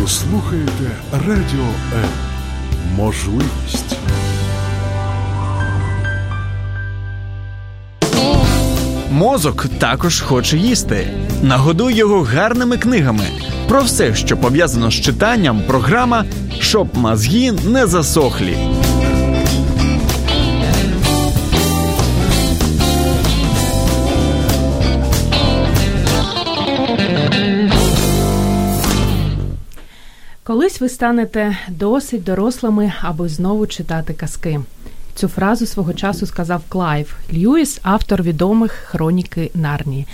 Ви слухаєте Радіо М. Можливість. Мозок також хоче їсти. Нагодуй його гарними книгами. Про все, що пов'язано з читанням, програма щоб мозги не засохлі. Колись ви станете досить дорослими, аби знову читати казки. Цю фразу свого часу сказав Клайв Льюіс, автор відомих хроніки Нарнії.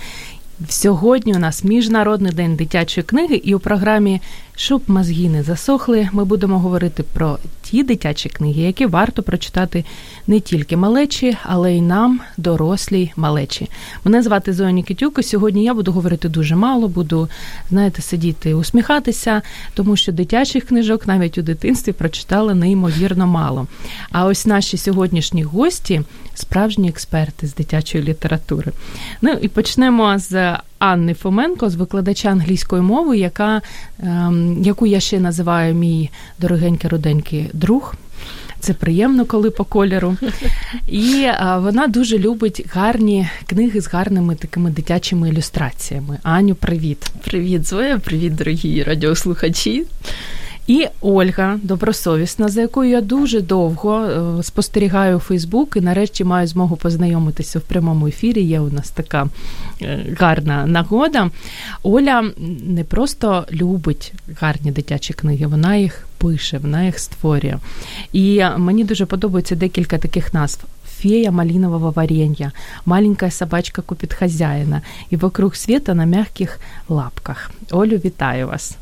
Сьогодні у нас міжнародний день дитячої книги, і у програмі щоб мозги не засохли, ми будемо говорити про ті дитячі книги, які варто прочитати не тільки малечі, але й нам, дорослі малечі. Мене звати Зоя Нікітюк, і Сьогодні я буду говорити дуже мало, буду, знаєте, сидіти, усміхатися, тому що дитячих книжок навіть у дитинстві прочитала неймовірно мало. А ось наші сьогоднішні гості справжні експерти з дитячої літератури. Ну і почнемо з Анни Фоменко, з викладача англійської мови, яка, ем, яку я ще називаю мій дорогенький руденький друг. Це приємно, коли по кольору. І а, вона дуже любить гарні книги з гарними такими дитячими ілюстраціями. Аню, привіт. Привіт, Зоя, привіт, дорогі радіослухачі. І Ольга добросовісна, за якою я дуже довго е, спостерігаю Фейсбук і нарешті маю змогу познайомитися в прямому ефірі. Є у нас така е, гарна нагода. Оля не просто любить гарні дитячі книги, вона їх пише, вона їх створює. І мені дуже подобається декілька таких назв. Фея малинового варенья, маленькая собачка купит хозяина и вокруг света на мягких лапках. Олю, вітаю вас.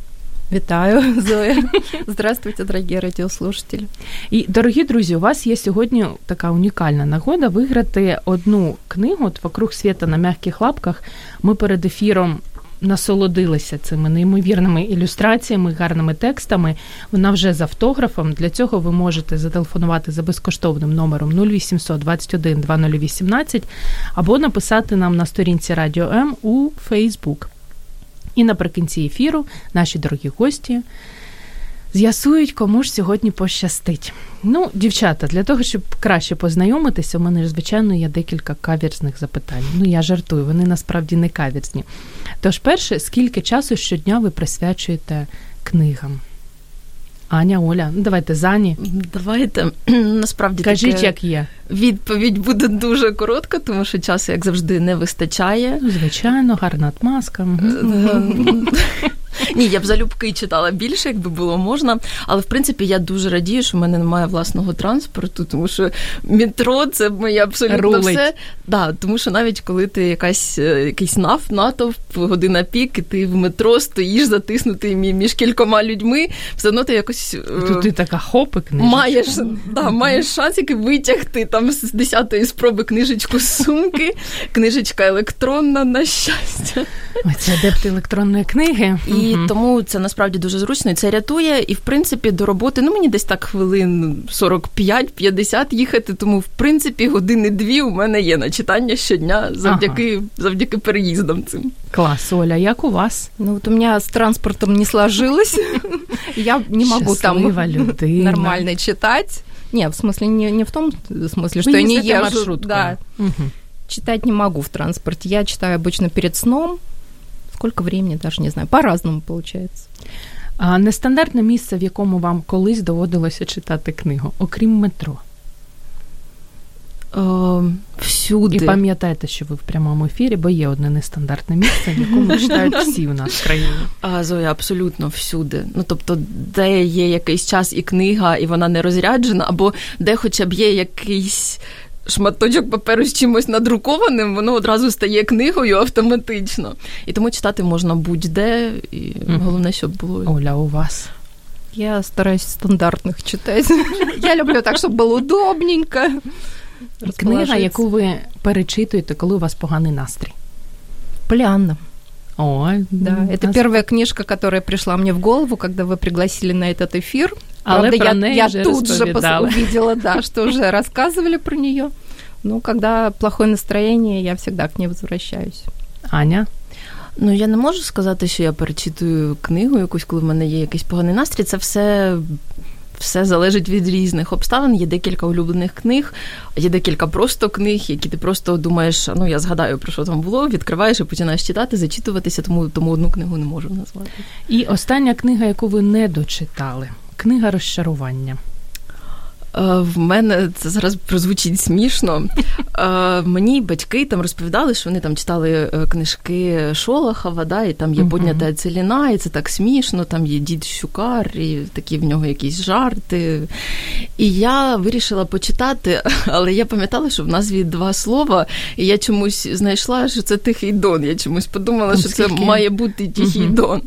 Вітаю, Зоя. Здравствуйте, дорогі радіослушателі. І, дорогі друзі, у вас є сьогодні така унікальна нагода виграти одну книгу от «Вокруг світа на м'яких лапках. Ми перед ефіром насолодилися цими неймовірними ілюстраціями, гарними текстами. Вона вже з автографом. Для цього ви можете зателефонувати за безкоштовним номером 0800 21 2018 або написати нам на сторінці Радіо М у Фейсбук. І наприкінці ефіру наші дорогі гості з'ясують, кому ж сьогодні пощастить. Ну, дівчата, для того, щоб краще познайомитися, у мене звичайно, є декілька кавірзних запитань. Ну, я жартую, вони насправді не кавірзні. Тож, перше, скільки часу щодня ви присвячуєте книгам? Аня, Оля, ну давайте Зані. Давайте насправді кажіть, таке... як є. Відповідь буде дуже коротка, тому що часу, як завжди, не вистачає. Ну, звичайно, гарна отмазка. Ні, я б залюбки читала більше, якби було можна. Але в принципі я дуже радію, що в мене немає власного транспорту, тому що метро це моє абсолютно Рулить. все. Да, Тому що навіть коли ти якась е, якийсь наф, натовп, година пік, і ти в метро стоїш затиснутий між кількома людьми, все одно ти якось тут ти така хопи книжечка. маєш, да, маєш шанс який витягти там з десятої спроби книжечку з сумки, книжечка електронна, на щастя. Це адепти електронної книги. І Мгм. тому це насправді дуже зручно, і це рятує. І в принципі до роботи ну мені десь так хвилин 45-50 їхати. Тому в принципі години дві у мене є на читання щодня завдяки завдяки переїздам цим. Клас, Оля, як у вас? Ну вот у меня с транспортом не сложилось. Я не могу там Щаслива людина. нормально читать. Не, в смысле, не, не в том смысле, что Вы я не ездите езжу. маршруткой. Да, Мгм. читать не могу в транспорте. Я читаю обычно перед сном. Сколько времени, даже не знаю. По-разному получается. А нестандартне місце, в якому вам колись доводилося читати книгу, окрім метро. Е, всюди. І пам'ятайте, що ви в прямому ефірі, бо є одне нестандартне місце, в якому читають всі у нас в країні. А, Зоя, абсолютно всюди. Ну тобто, де є якийсь час і книга, і вона не розряджена, або де хоча б є якийсь Шматочок паперу з чимось надрукованим, воно одразу стає книгою автоматично. І тому читати можна будь-де, і Мгм. головне, щоб було Оля, у вас. Я стараюсь стандартных читать. Я люблю так, чтобы было удобненько. Книга, Расположиться. яку ви перечитуєте, коли у вас поганий настрій. Полианна. Ой, Да, м, это нас- первая книжка, которая пришла мне в голову, когда вы пригласили на этот эфир. Але Правда, про я, неї я вже тут же пос- розповідали. увидела, да, что уже рассказывали про нее. Ну, когда плохое настроение, я всегда к ней возвращаюсь. Аня. Ну, я не можу сказати, що я перечитую книгу якусь, коли в мене є якийсь поганий настрій. Це все. Все залежить від різних обставин. Є декілька улюблених книг, є декілька просто книг, які ти просто думаєш, ну я згадаю про що там було, відкриваєш і починаєш читати, зачитуватися, тому тому одну книгу не можу назвати. І остання книга, яку ви не дочитали, книга розчарування. Е, в мене це зараз прозвучить смішно. Е, мені батьки там розповідали, що вони там читали е, книжки Шолохова, да, і там є поднята целіна, і це так смішно, там є дід Щукар, і такі в нього якісь жарти. І я вирішила почитати, але я пам'ятала, що в назві два слова, і я чомусь знайшла, що це Тихий Дон. Я чомусь подумала, що це має бути Тихий Дон.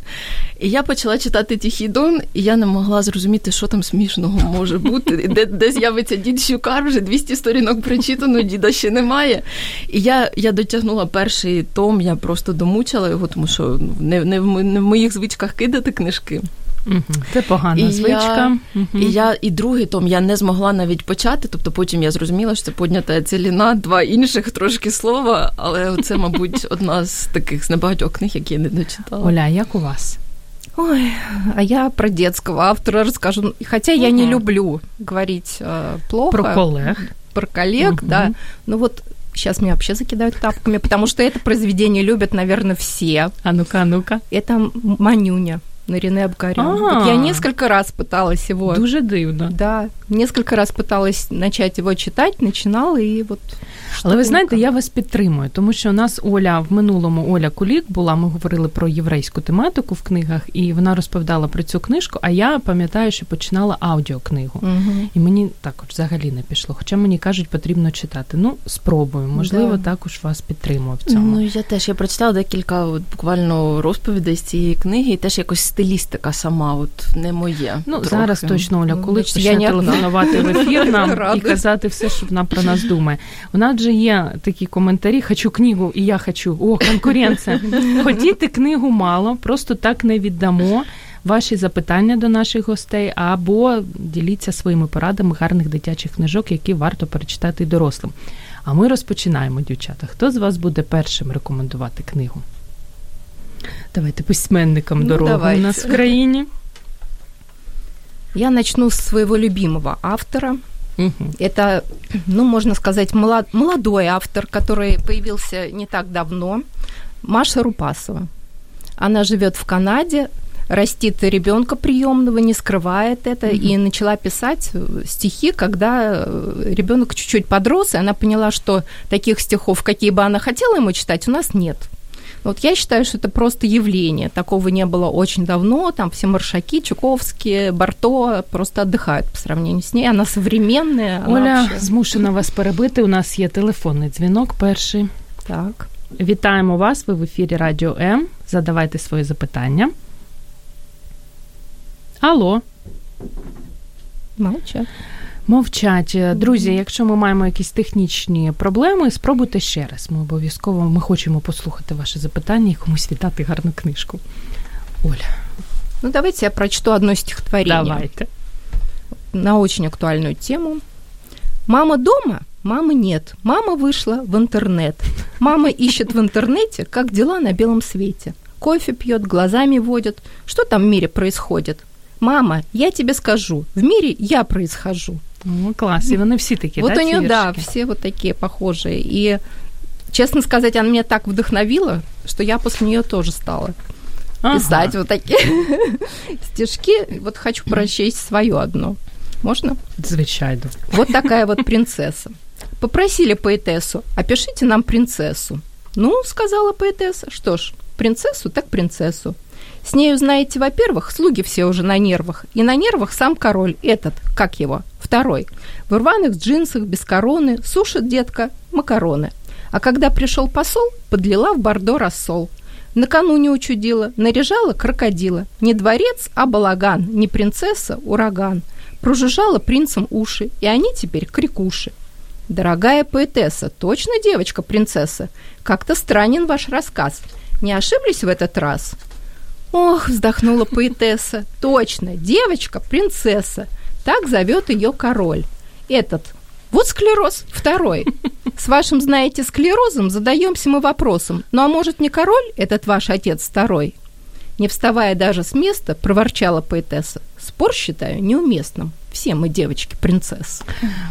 І я почала читати Тихий Дон, і я не могла зрозуміти, що там смішного може бути. Де де з'явиться дід Щукар, вже 200 сторінок прочитано, діда ще немає. І я я дотягнула перший том, я просто домучила його, тому що не, не, в, не в моїх звичках кидати книжки. Це погана і звичка. Я, угу. І я і другий том я не змогла навіть почати. Тобто потім я зрозуміла, що це поднята целіна, два інших трошки слова, але це, мабуть, одна з таких з небагатьох книг, які я не дочитала. Оля, як у вас? Ой, а я про детского автора расскажу. Хотя угу. я не люблю говорить э, плохо. Про коллег. Про коллег, угу. да. Ну вот сейчас меня вообще закидают тапками, потому что это произведение любят, наверное, все. А ну-ка, а ну-ка. Это Манюня. Нарине Абгарян. Вот я несколько раз пыталась его... Дуже дивно. Да, несколько раз пыталась начать его читать, начинала і от... Але ви знаєте, я вас підтримую, тому що у нас Оля в минулому Оля Кулік була. Ми говорили про єврейську тематику в книгах, і вона розповідала про цю книжку. А я пам'ятаю, що починала аудіокнигу, угу. і мені також взагалі не пішло. Хоча мені кажуть, потрібно читати. Ну, спробую. Можливо, да. також вас підтримую в цьому. Ну я теж я прочитала декілька от, буквально розповідей з цієї книги, і теж якось стилістика сама, от не моє. Ну трохи. зараз точно Оля Кулик почне телефонувати в ефір нам і казати все, що вона про нас думає. Вона вже є такі коментарі: хочу книгу, і я хочу. О, конкуренція. Хотіти книгу мало, просто так не віддамо. Ваші запитання до наших гостей або діліться своїми порадами гарних дитячих книжок, які варто перечитати дорослим. А ми розпочинаємо, дівчата. Хто з вас буде першим рекомендувати книгу? Давайте письменникам ну, дорогу давайте. у нас в країні. Я начну с своего любимого автора. Угу. Это, ну, можно сказать, молод, молодой автор, который появился не так давно. Маша Рупасова. Она живет в Канаде, растит ребенка приемного, не скрывает это, mm-hmm. и начала писать стихи, когда ребенок чуть-чуть подрос, и она поняла, что таких стихов, какие бы она хотела ему читать, у нас нет. Вот я считаю, что это просто явление. Такого не было очень давно. Там все маршаки, Чуковские, Барто просто отдыхают по сравнению с ней. Она современная. Оля, она вообще... змушена вас перебити. У нас є телефонний дзвінок перший. Так. Вітаємо вас. Ви в ефірі Радіо М. Задавайте свої запитання. Алло. Молчать. Мовчать. Друзі, якщо ми маємо якісь технічні проблеми, спробуйте ще раз. Ми обов'язково ми хочемо послухати ваше запитання і комусь віддати гарну книжку. Оля. Ну, давайте я прочту одно стихотворение. Давайте. На очень актуальную тему. Мама дома? Мамы нет. Мама вышла в интернет. Мама ищет в интернете, как дела на белом свете. Кофе пьет, глазами водит. Что там в мире происходит? Мама, я тебе скажу, в мире я происхожу. Ну, класс. И вони всі такі, Вот да, у нее, ці да, віршики? все вот такие похожие. И, честно сказать, она меня так вдохновила, что я после нее тоже стала Ага. писать вот такие стишки. Вот хочу прочесть свое одно. Можно? Звичайно. Вот такая вот принцесса. Попросили поэтессу, опишите нам принцессу. Ну, сказала поэтесса, что ж, принцессу так принцессу. С нею, знаете, во-первых, слуги все уже на нервах, и на нервах сам король, этот, как его, второй. В рваных джинсах, без короны, сушит детка макароны. А когда пришел посол, подлила в бордо рассол. Накануне учудила, наряжала крокодила. Не дворец, а балаган, не принцесса, ураган. Прожужжала принцам уши, и они теперь крикуши. Дорогая поэтесса, точно девочка-принцесса? Как-то странен ваш рассказ. Не ошиблись в этот раз? Ох, вздохнула поэтесса, точно, девочка-принцесса. Так зовет ее король. Этот Вот склероз второй. С вашим, знаете, склерозом задаемся мы вопросом. Ну а может не король этот ваш отец второй? Не вставая даже с места, проворчала поэтесса. Спор считаю неуместным. Всі ми дівчатки, принцеси.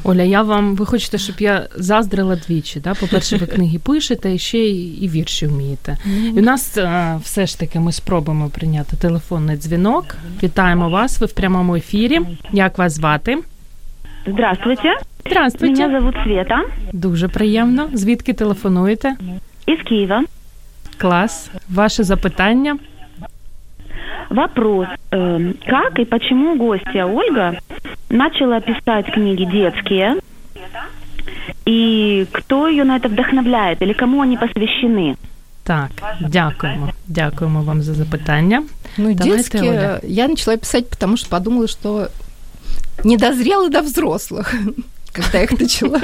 Оля, я вам ви хочете, щоб я заздрила двічі. Да? По-перше, ви книги пишете, і ще і вірші вмієте. І у нас а, все ж таки ми спробуємо прийняти телефонний дзвінок. Вітаємо вас. Ви в прямому ефірі. Як вас звати? Здравствуйте. Здравствуйте. Меня зовут Света. Дуже приємно. Звідки телефонуєте? Из Киева. Клас. Ваше запитання. Вопрос. Э, как и почему гостья Ольга начала писать книги детские? И кто ее на это вдохновляет? Или кому они посвящены? Так, дякуємо. Дякуємо вам за запитання. Ну, Давайте, детские Оля. я начала писать, потому что подумала, что не дозрела до взрослых, когда их начала.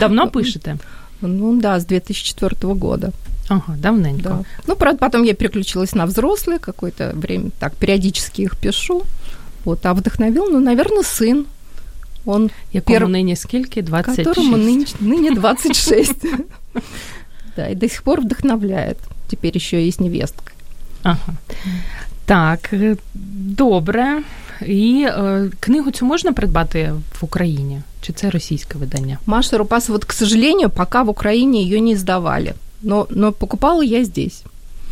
Давно пишете? Ну да, с 2004 года. Ага, давненько. Да. Ну, правда, потом я переключилась на взрослые какое-то время, так, периодически их пишу. Вот, а вдохновил, ну, наверное, сын. Он, Якому Пер- нині скільки? 26? которому ныне, ныне 26. Да, и до сих пор вдохновляет. Теперь еще и с невесткой. Ага. Так, е, добре. І е, книгу цю можна придбати в Україні? Чи це російське видання? Маша Рупас, вот, к сожалению, пока в Украине ее не издавали. Но, но покупала я здесь.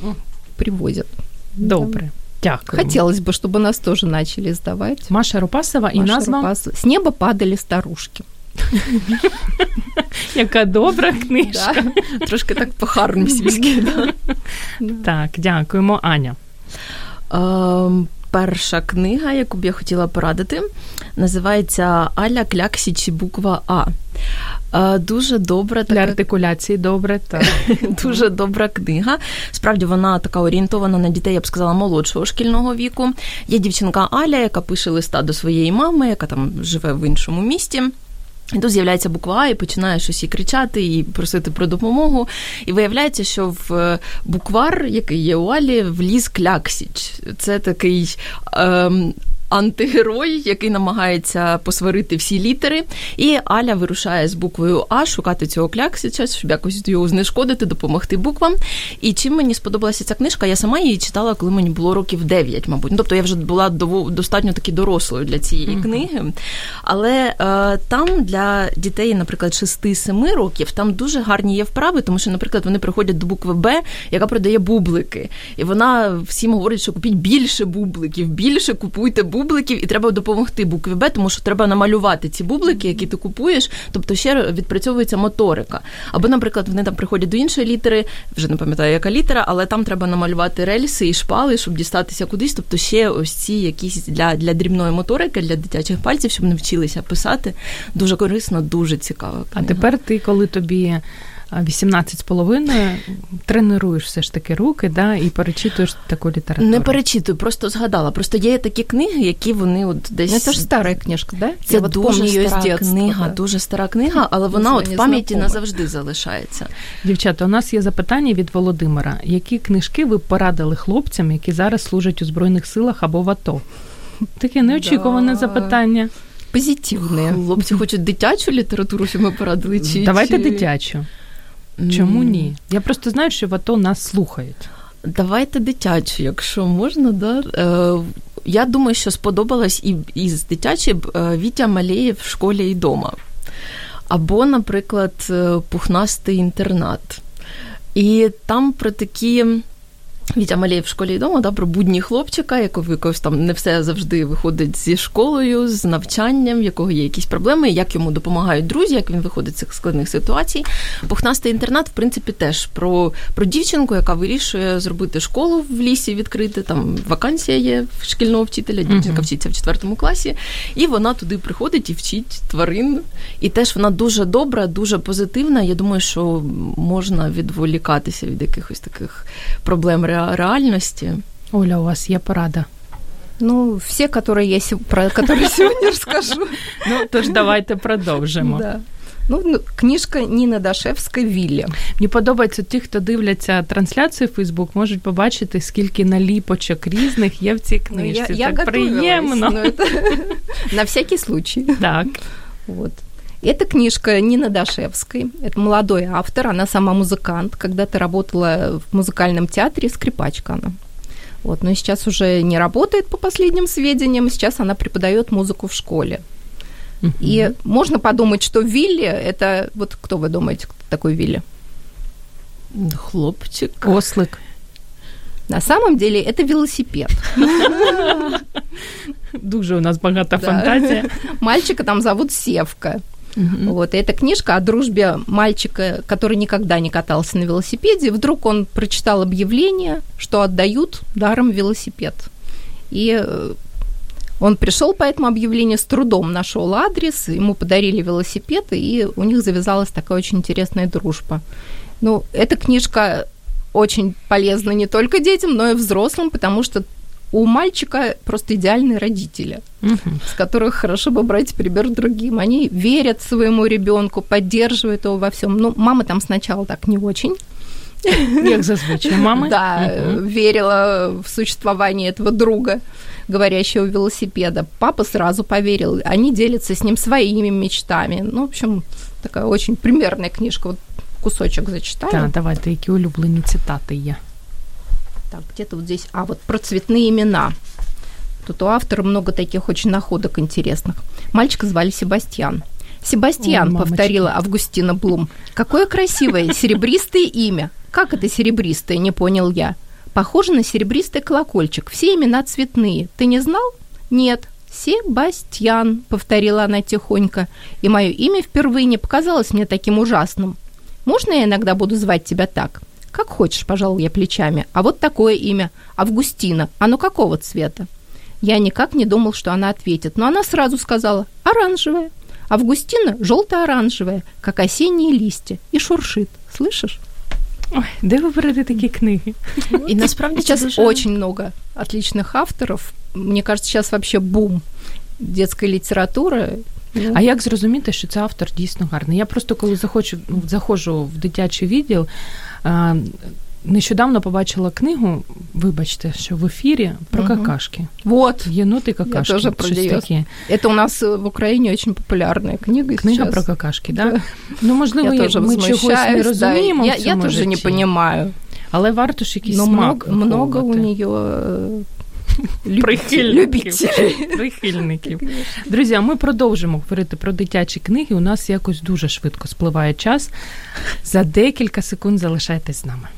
М. Привозят. Добре. Дякую. Хотелось бы, чтобы нас тоже начали издавать. Маша Рупасова і Маша назва, Рупас. С неба падали старушки. яка добра книжка. Трошки так по-хармсівськи. Да? Так, дякуємо, Аня. Перша книга, яку б я хотіла порадити, називається Аля Кляксічі буква А. Е, Дуже добра Для така артикуляції добре. Так. Дуже добра книга. Справді вона така орієнтована на дітей, я б сказала, молодшого шкільного віку. Є дівчинка Аля, яка пише листа до своєї мами, яка там живе в іншому місті. І тут з'являється буква і починає щось їй кричати і просити про допомогу. І виявляється, що в буквар, який є у Алі, вліз Кляксіч. Це такий. Ем, Антигерой, який намагається посварити всі літери, і Аля вирушає з буквою А шукати цього кляксича, щоб якось його знешкодити, допомогти буквам. І чим мені сподобалася ця книжка, я сама її читала, коли мені було років 9, мабуть. Ну, тобто я вже була достатньо таки дорослою для цієї Мгм. книги. Але е, там для дітей, наприклад, 6-7 років, там дуже гарні є вправи, тому що, наприклад, вони приходять до букви Б, яка продає бублики. І вона всім говорить, що купіть більше бубликів, більше купуйте бубликів, і треба допомогти букві Б, тому що треба намалювати ці бублики, які ти купуєш, тобто ще відпрацьовується моторика. Або, наприклад, вони там приходять до іншої літери, вже не пам'ятаю, яка літера, але там треба намалювати рельси і шпали, щоб дістатися кудись. Тобто ще ось ці якісь для, для дрібної моторики, для дитячих пальців, щоб не вчилися писати. Дуже корисно, дуже цікаво. А тепер ти, коли тобі а, 18 з половиною, тренуєш все ж таки руки да, і перечитуєш таку літературу. Не перечитую, просто згадала. Просто є такі книги, які вони от десь. Ну, это же старая книжка, да? Це Я дуже стара детства. книга, да. дуже стара книга, але вона от в пам'яті знакоме. назавжди залишається. Дівчата, у нас є запитання від Володимира. Які книжки ви порадили хлопцям, які зараз служать у Збройних силах або в АТО? Таке неочікуване Да. запитання. Позитивные. Хлопці хочуть дитячу літературу, що ми порадили. Чи, Давайте чи... дитячу. Чому ні? Я просто знаю, що в АТО нас слухають. Давайте дитячу, якщо можна, да. Е, я думаю, що сподобалась і, із дитячі е, Вітя Малеєв в школі і дома. Або, наприклад, е, Пухнастий інтернат. І там про такі. Вітя Малєєв в школі і дома, да, про будні хлопчика, якого якось там не все завжди виходить зі школою, з навчанням, в якого є якісь проблеми, як йому допомагають друзі, як він виходить з цих складних ситуацій. Пухнастий інтернат, в принципі, теж про, про дівчинку, яка вирішує зробити школу в лісі, відкрити. Там вакансія є в шкільного вчителя, дівчинка вчиться в четвертому класі, і вона туди приходить і вчить тварин. І теж вона дуже добра, дуже позитивна. Я думаю, що можна відволікатися від якихось таких проблем ре- реальності. Оля, у вас є порада. Ну, все, которые я се- про которые сегодня расскажу. Ну, тож давайте продовжимо. Да. Ну, ну, книжка Ніни Дашевської «Віллі». Мені подобається ті, хто дивляться трансляцію Фейсбук, можуть побачити, скільки наліпочок різних є в цій Ну, книжці. я, я так готовилась, приємно. но это на всякий случай. Так. Вот. Эта книжка Нины Дашевской. Это молодой автор, она сама музыкант. Когда-то работала в музыкальном театре, скрипачка она. Вот, но сейчас уже не работает, по последним сведениям. Сейчас она преподает музыку в школе. И можно подумать, что Вилли – это... Вот кто вы думаете, кто такой Вилли? Хлопчик. Ослик. На самом деле это велосипед. Дуже у нас багата Да. фантазія. Мальчика там зовут Севка. Вот, и эта книжка о дружбе мальчика, который никогда не катался на велосипеде. Вдруг он прочитал объявление, что отдают даром велосипед. И э, он пришел по этому объявлению, с трудом нашел адрес, ему подарили велосипед, и у них завязалась такая очень интересная дружба. Ну, эта книжка очень полезна не только детям, но и взрослым, потому что у мальчика просто идеальные родители, с которых хорошо бы брать пример другим. Они верят своему ребенку, поддерживают его во всем. Ну, мама там сначала так не очень. Як зазвичай, мами. Да, Мгм. верила в существование этого друга, говорящего велосипеда. Папа сразу поверил. Они делятся с ним своими мечтами. Ну, в общем, такая очень примерная книжка. Вот кусочек зачитаю. Так, давайте, які улюблені цитати є. Так, где-то вот здесь. А, вот про цветные имена. Тут у автора много таких очень находок интересных. Мальчика звали Себастьян. Себастьян, Ой, повторила Августина Блум. Какое красивое серебристое имя. Как это серебристое, не понял я. Похоже на серебристый колокольчик. Все имена цветные. Ты не знал? Нет. Себастьян, повторила она тихонько. И мое имя впервые не показалось мне таким ужасным. Можно я иногда буду звать тебя так? Как хочешь, пожал я плечами. А вот такое имя. Августина. Оно какого цвета? Я никак не думал, что она ответит, но она сразу сказала «оранжевая». Августина желто-оранжевая, как осенние листья, и шуршит. Слышишь? Ой, де ви берете такі книги? І насправді Сейчас це дуже... очень много отличных авторов. Мне кажется, сейчас вообще бум детской литературы. Ну, А як зрозуміти, що це автор дійсно гарний? Я просто коли захочу, ну, заходжу в дитячий відділ, а, нещодавно побачила книгу, вибачте, що в ефірі про Мгм. какашки. Вот, Єноти какашки. тоже про щось неё. таке. это у нас э, в Украине очень популярная книга Книга сейчас. про какашки, да? Да. Ну, можливо, Я ми тоже чогось не возмущаюсь, да, розуміємо. Я, в я цьому тоже не житті. понимаю. Але варто ж якийсь Но смак много, много у виховувати. нее Прихильників. Прихильників. Друзі, а ми продовжимо говорити про дитячі книги. У нас якось дуже швидко спливає час. За декілька секунд залишайтесь з нами.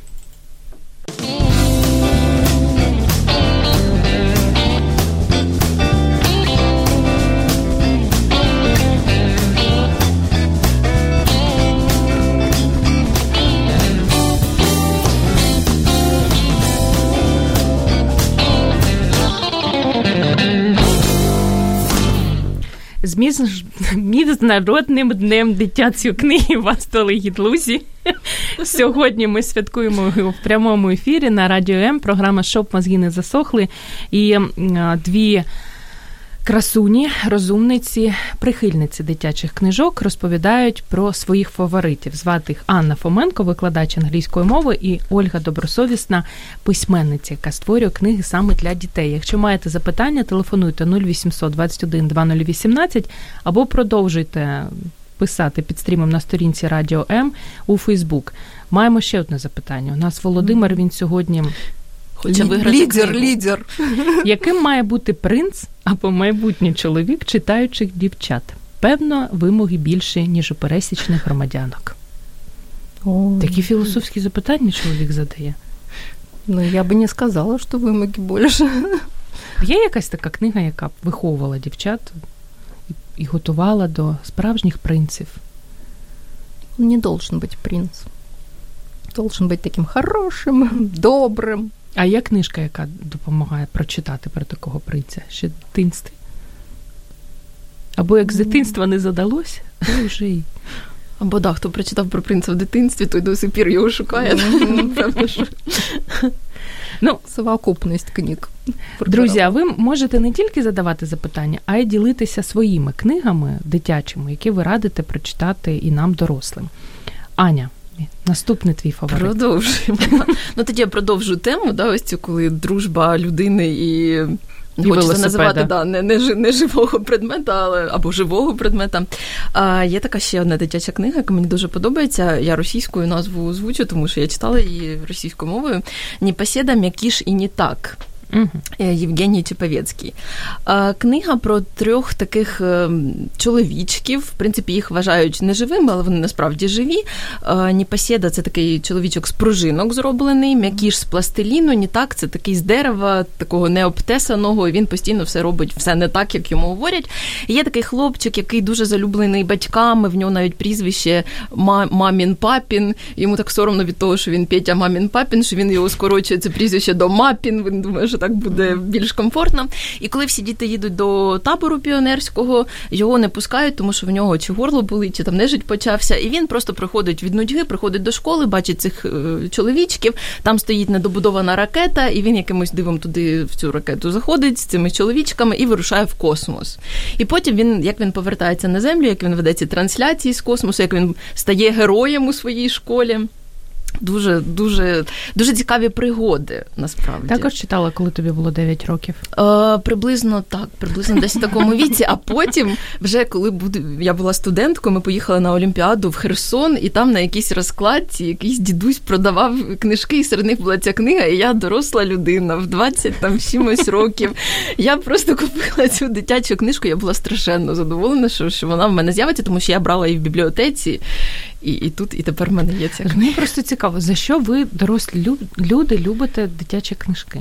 Між- міжнародним днем дитячої книги вастоли гідлузі. Сьогодні ми святкуємо в прямому ефірі на радіо М. Програма Щоб мозги не засохли. І дві красуні, розумниці, прихильниці дитячих книжок розповідають про своїх фаворитів. Звати їх Анна Фоменко, викладач англійської мови, і Ольга Добросовісна, письменниця, яка створює книги саме для дітей. Якщо маєте запитання, телефонуйте 0800 21 2018 або продовжуйте писати під стрімом на сторінці Радіо М у Фейсбук. Маємо ще одне запитання. У нас Володимир. Він сьогодні Хоче виграти лидер, книгу. лидер. яким має бути принц або майбутній чоловік читаючих дівчат? Певно, вимоги більше, ніж у пересічних громадянок. Такі філософські запитання чоловік задає. Ну, я бы не сказала, что вымоги больше. Є якась така книга, яка б виховувала дівчат і, і готувала до справжніх принців? Он не должен быть принц. Должен быть таким хорошим, добрым. А є книжка, яка допомагає прочитати про такого принця ще в дитинстві? Або як з дитинства не задалося, то вже й Або да, хто прочитав про принца в дитинстві, той до сих пір його шукає. Напевно, що. ну, Совокупность книг. Друзі, а ви можете не тільки задавати запитання, а й ділитися своїми книгами дитячими, які ви радите прочитати і нам, дорослим. Аня, наступний твій фаворит. Продовжуємо. Ну тоді я продовжую тему, да, ось цю, коли дружба людини і І хочеться велосипеда. називати да, не, не, не живого предмета, але або живого предмета. А, є така ще одна дитяча книга, яка мені дуже подобається. Я російською назву озвучу, тому що я читала її російською мовою. «Ні Непоседа, м'якіш і не так. Е, Євгеній Чеповецький. Е, Книга про трьох таких е, чоловічків. В принципі, їх вважають неживими, але вони насправді живі. Е, це такий чоловічок з пружинок зроблений, м'якіш з пластиліну, ні так, це такий з дерева, такого необтесаного, він постійно все робить все не так, як йому говорять. Є такий хлопчик, який дуже залюблений батьками, в нього навіть прізвище Мамін Папін. Йому так соромно від того, що він Петя Мамін Папін, що він його скорочує це прізвище до Мапін. Він думає, що так буде більш комфортно. І коли всі діти їдуть до табору піонерського, його не пускають, тому що в нього чи горло болить, чи там нежить почався. І він просто приходить від нудьги, приходить до школи, бачить цих е, чоловічків. Там стоїть недобудована ракета, і він якимось дивом туди в цю ракету заходить з цими чоловічками і вирушає в космос. І потім він, як він повертається на землю, як він веде ці трансляції з космосу, як він стає героєм у своїй школі. Дуже, дуже, дуже цікаві пригоди, насправді. Також читала, коли тобі було 9 років. Е, приблизно так, приблизно десь в такому віці. А потім, вже коли буду, я була студенткою, ми поїхали на Олімпіаду в Херсон, і там на якійсь розкладці якийсь дідусь продавав книжки, і серед них була ця книга, і я доросла людина в 20 там чимось років. Я просто купила цю дитячу книжку. Я була страшенно задоволена, що, що вона в мене з'явиться, тому що я брала її в бібліотеці, і, і тут, і тепер в мене є ця книга. Мені просто цікаво, за що ви, дорослі лю- люди, любите дитячі книжки?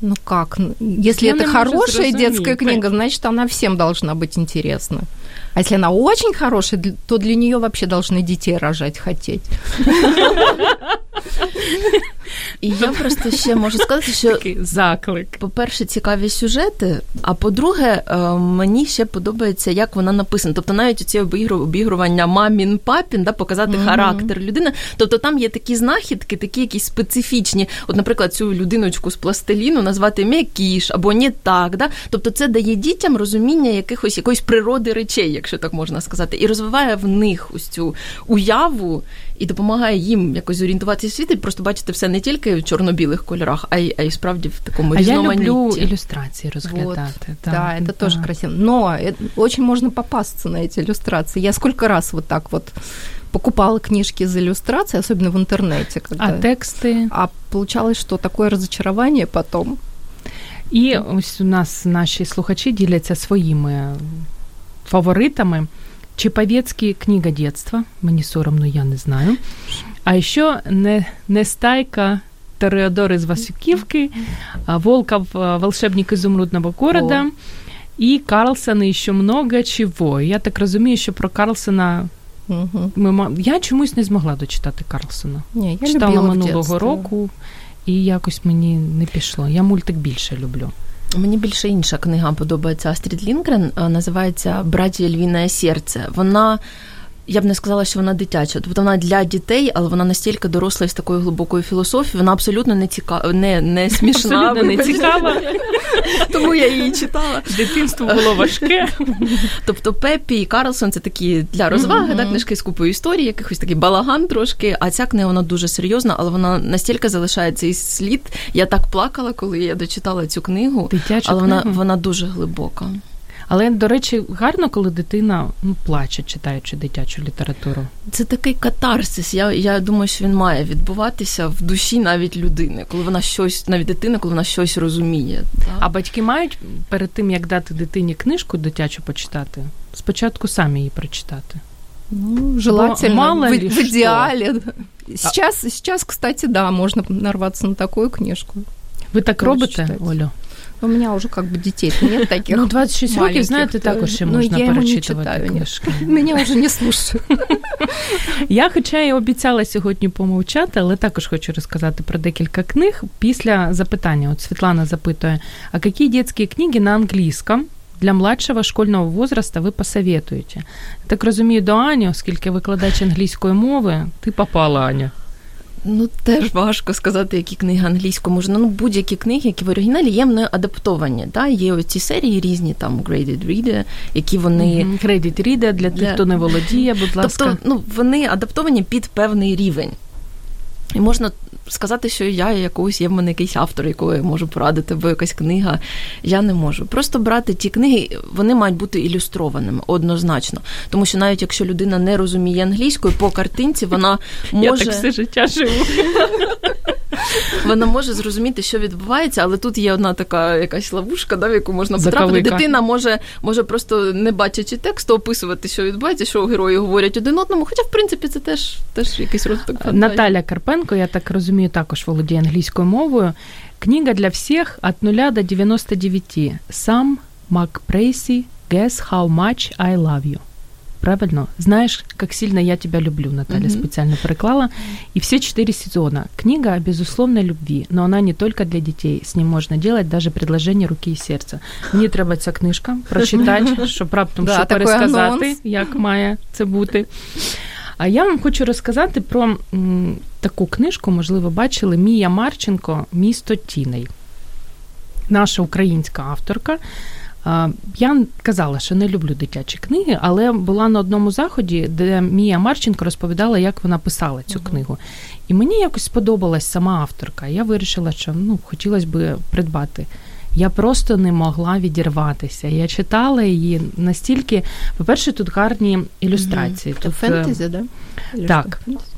Ну как? Ну, Если Я это не могу хорошая зрозуміти. детская книга, значит, она всем должна быть интересна. А если она очень хорошая, дл- то для нее вообще должны детей рожать хотеть. І я просто ще можу сказати, що Такий заклик. по-перше, цікаві сюжети. А по-друге, е, мені ще подобається, як вона написана. Тобто, навіть ці обігрування мамін папін, да, показати Мгм. характер людини. Тобто там є такі знахідки, такі якісь специфічні. От, наприклад, цю людиночку з пластиліну назвати м'якіш або не так. Да? Тобто, це дає дітям розуміння якихось якоїсь природи речей, якщо так можна сказати, і розвиває в них ось цю уяву. І допомагає їм якось зорієнтуватися в світі, просто бачити все не тільки в чорно-білих кольорах, а й, а й справді в такому А я різноманітті. люблю ілюстрації розглядати. Да, это тоже красиво. Но это- очень можно попасться на эти иллюстрации. Я сколько раз вот так вот покупала книжки из иллюстраций, особенно в интернете. Когда... А тексти. А получалось, что такое разочарование потом. І ось у нас наші слухачі діляться своїми фаворитами. Чеповецький книга детства. Мені соромно, я не знаю. А ще не, Нестайка Тореодор из Васюківки, Волков волшебник изумрудного города. І Карлсона і ще много чого. Я так розумію, що про Карлсона Мгм. ми я чомусь не змогла дочитати Карлсона. Не, я Читала минулого року, і якось мені не пішло. Я мультик більше люблю. Мені більше інша книга подобається Астрід Лінгрен, називається Браті Львіне серце. Вона. Я б не сказала, що вона дитяча, тобто вона для дітей, але вона настільки доросла і з такою глибокою філософією, вона абсолютно не цікава, не, не смішна. Абсолютно не цікава. Тому я її читала. Дитинство було важке. Тобто Пеппі і Карлсон це такі для розваги, так, книжки з купою історії, якихось такий балаган трошки. А ця книга вона дуже серйозна, але вона настільки залишає цей слід. Я так плакала, коли я дочитала цю книгу, Дитяча але вона, вона дуже глибока. Але, до речі, гарно, коли дитина ну, плаче, читаючи дитячу літературу. Це такий катарсис. Я, я думаю, що він має відбуватися в душі навіть людини, коли вона щось, навіть дитина, коли вона щось розуміє. Так? А батьки мають перед тим, як дати дитині книжку дитячу почитати, спочатку самі її прочитати. Ну, желательно. мало в, ли в что. идеале. Сейчас, сейчас, кстати, да, можно нарваться на такую книжку. Ви так робите, читати. Олю? У меня уже как бы детей нет таких. Ну, 26 років, маленьких, знаєте, також ну, можна не перечитувати книжки. Меня уже не слушают. Я, хоча і обіцяла сьогодні помовчати, але також хочу розказати про декілька книг. Після запитання, от Світлана запитує, а які детські книги на англійському для младшого школьного возраста ви посоветуєте? Так розумію, до Ані, оскільки викладач англійської мови, ти попала, Аня. Ну, теж важко сказати, які книги англійською можна. Ну, будь-які книги, які в оригіналі є мною адаптовані. Да? Є оці серії різні, там Graded Reader, які вони. Credit Reader для тих, Для- хто не володіє, будь ласка. Тобто, ну, вони адаптовані під певний рівень. І можна сказати, що я якогось є в мене якийсь автор, якого я можу порадити, або якась книга. Я не можу. Просто брати ті книги, вони мають бути ілюстрованими однозначно. Тому що навіть якщо людина не розуміє англійською, по картинці вона може. Я так все життя живу. Вона може зрозуміти, що відбувається, але тут є одна така якась ловушка, да, в яку можна потрапити. Заковика. Дитина може, може просто не бачачи тексту, описувати, що відбувається, що герої говорять один одному. Хоча, в принципі, це теж, теж якийсь розвиток фантазії. Наталя Карпенко, я так розумію, також володіє англійською мовою. Книга для всіх від 0 до 99. Сам Мак Прейсі Guess how much I love you. Правильно? Знаешь, как сильно я тебя люблю, Наталья Мгм. специально переклала. И все четыре сезона. Книга о безусловной любви, но она не только для детей. С ним можно делать даже предложение руки и сердца. Мені треба ця книжка прочитати, щоб раптом Да, що такий пересказати, анонс. як має це бути. А я вам хочу розказати про м, таку книжку, можливо, бачили Мія Марченко Місто тіней. Наша українська авторка. Я казала, що не люблю дитячі книги, але була на одному заході, де Мія Марченко розповідала, як вона писала цю книгу. І мені якось сподобалась сама авторка. Я вирішила, що ну, хотілося б придбати. Я просто не могла відірватися. Я читала її настільки. По-перше, тут гарні ілюстрації. Это Тут, фэнтези, да? Так. что?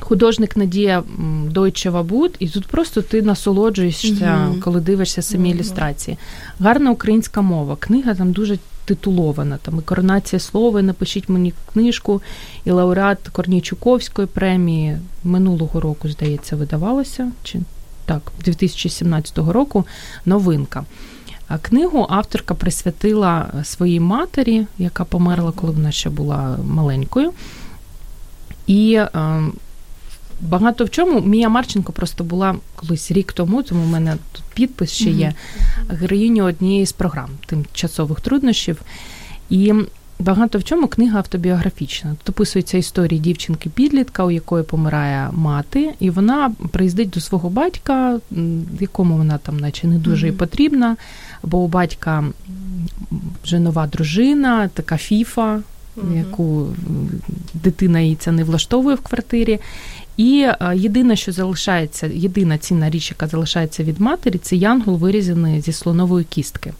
Художник Надія Дойчева Буд, і тут просто ти насолоджуєшся, Мгм. коли дивишся самі ілюстрації. Гарна українська мова. Книга там дуже титулована. Там і коронація слова, і напишіть мені книжку, і лауреат Корнійчуковської премії минулого року, здається, видавалося. Чи так, 2017 року новинка. А книгу авторка присвятила своїй матері, яка померла, коли вона ще була маленькою. І е, багато в чому Мія Марченко просто була колись рік тому, тому в мене тут підпис ще є героїню однієї з програм тимчасових труднощів. І багато в чому книга автобіографічна. Тут описується історія дівчинки-підлітка, у якої помирає мати, і вона приїздить до свого батька, якому вона там, наче не дуже і потрібна, бо у батька вже нова дружина, така фіфа, яку дитина їй це не влаштовує в квартирі. І е, єдине, що залишається, єдина цінна річ, яка залишається від матері, це янгол, вирізаний зі слонової кістки.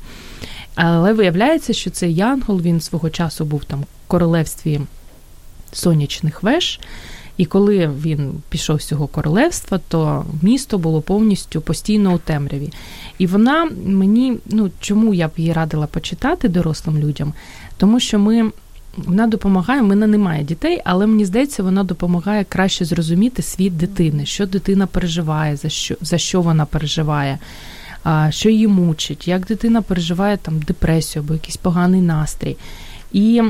Але виявляється, що цей янгол він свого часу був там в королевстві сонячних веж. І коли він пішов з цього королевства, то місто було повністю постійно у темряві. І вона мені, ну чому я б її радила почитати дорослим людям? Тому що ми. Вона допомагає, в мене немає дітей, але мені здається, вона допомагає краще зрозуміти світ дитини, що дитина переживає, за що, за що вона переживає, що її мучить, як дитина переживає там депресію або якийсь поганий настрій. І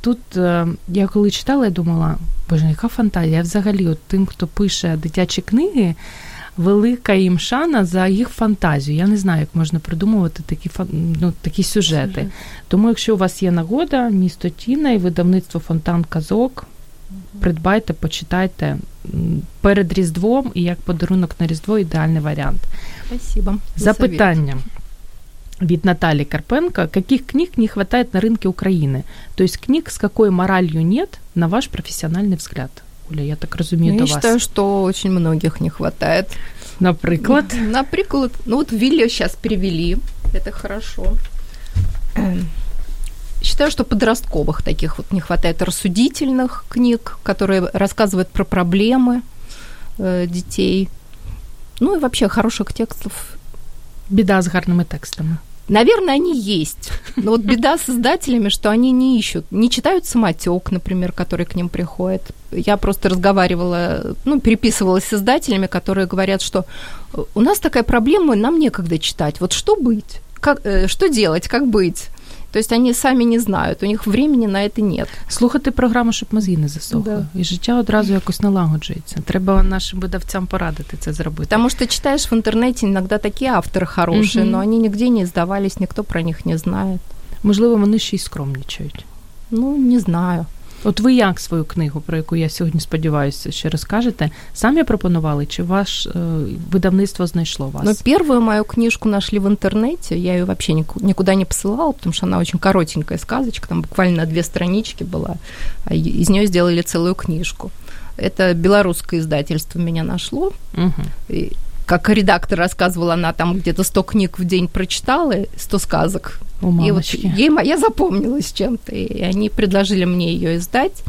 тут е, я коли читала, я думала, боже, яка фантазія. Взагалі, от тим, хто пише дитячі книги, велика їм шана за їх фантазію. Я не знаю, як можна придумувати такі фан- ну, такі сюжети. Тому, якщо у вас є нагода, місто Тіна і видавництво Фонтан Казок, придбайте, почитайте М, перед Різдвом і як подарунок на Різдво ідеальний варіант. Спасибо. за Запитання від Натальи Карпенко. Каких книг не хватает на рынке Украины? То есть книг, с какой моралью нет, на ваш профессиональный взгляд? Оля, я так разумею, Ну, Я вас. считаю, что очень многих не хватает. Наприклад, Например, ну вот Вилли сейчас перевели, это хорошо. Эм, Считаю, что подростковых таких вот не хватает рассудительных книг, которые рассказывают про проблемы э, детей. Ну и вообще хороших текстов. біда з гарними текстами. Наверное, они есть. Но вот беда с издателями, что они не ищут, не читают самотек, например, который к ним приходит. Я просто разговаривала, ну, переписывалась с издателями, которые говорят, что у нас такая проблема, нам некогда читать. Вот что быть? Как, э, что делать? Как быть? То есть они сами не знают, у них времени на це нет. Слухати програму, щоб мозги не засохли. І життя одразу якось налагоджується. Треба нашим видавцям порадити це зробити. Тому що читаєш в інтернеті іноді такі автори хороші, але угу. вони нігде не здавались, ніхто про них не знає. Можливо, вони ще й скромнічають. Ну, не знаю. От ви як свою книгу, про яку я сьогодні сподіваюся, ще розкажете, самі пропонували, чи ваш е, видавництво знайшло вас? Но первую мою книжку нашли в интернете, я ее вообще нику- никуда не посылала, потому что она очень коротенькая сказочка, там буквально на две странички была, а и- из нее сделали целую книжку. Это белорусское издательство меня нашло. Угу. И, как редактор рассказывала, она там где-то 100 книг в день прочитала, 100 сказок. У и вот мамочки. ей моя запомнилась чем-то. И они предложили мне ее издать.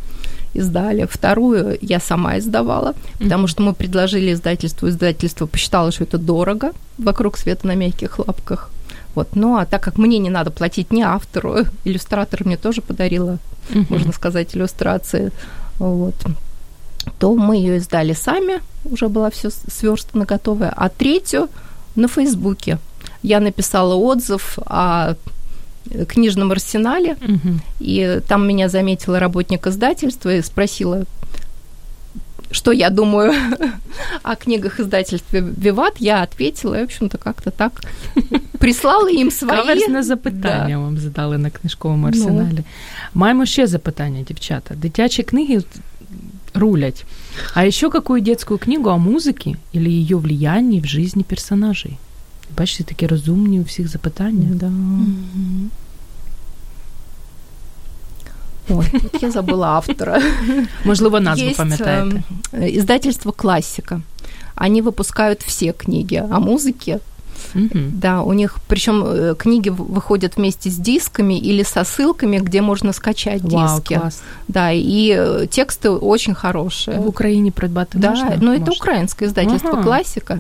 Издали. Вторую я сама издавала, потому что мы предложили издательству. Издательство посчитало, что это дорого. «Вокруг света на мягких лапках». Вот. Ну, а так как мне не надо платить ни автору, иллюстратор мне тоже подарила, Мгм. можно сказать, иллюстрации, вот, то мы ее издали сами, уже была все сверстана, готовая. А третью на Фейсбуке. Я написала отзыв о книжном арсенале, Мгм. и там меня заметила работник издательства и спросила, что я думаю о книгах издательства «Виват». Я ответила, и, в общем-то, как-то так прислала їм свої. Каверсне запитання вам задали на книжковому арсеналі. Маємо ще запитання, дівчата. Дитячі книги рулять. А еще какую детскую книгу о музыке или ее влиянии в жизни персонажей? Бачите, такі розумні у всіх запитання. Да. Ой, вот я забыла автора. Можливо, назву Есть, пам'ятаєте. э, Издательство «Классика». Они выпускают все книги о музыке. Мгм. Да, у них, причем книги в- выходят вместе с дисками или со ссылками, где можно скачать Вау, диски. клас. Да, и э, тексты очень хорошие. В Україні придбати да, можна? но это Можна. украинское издательство Ага. «Классика».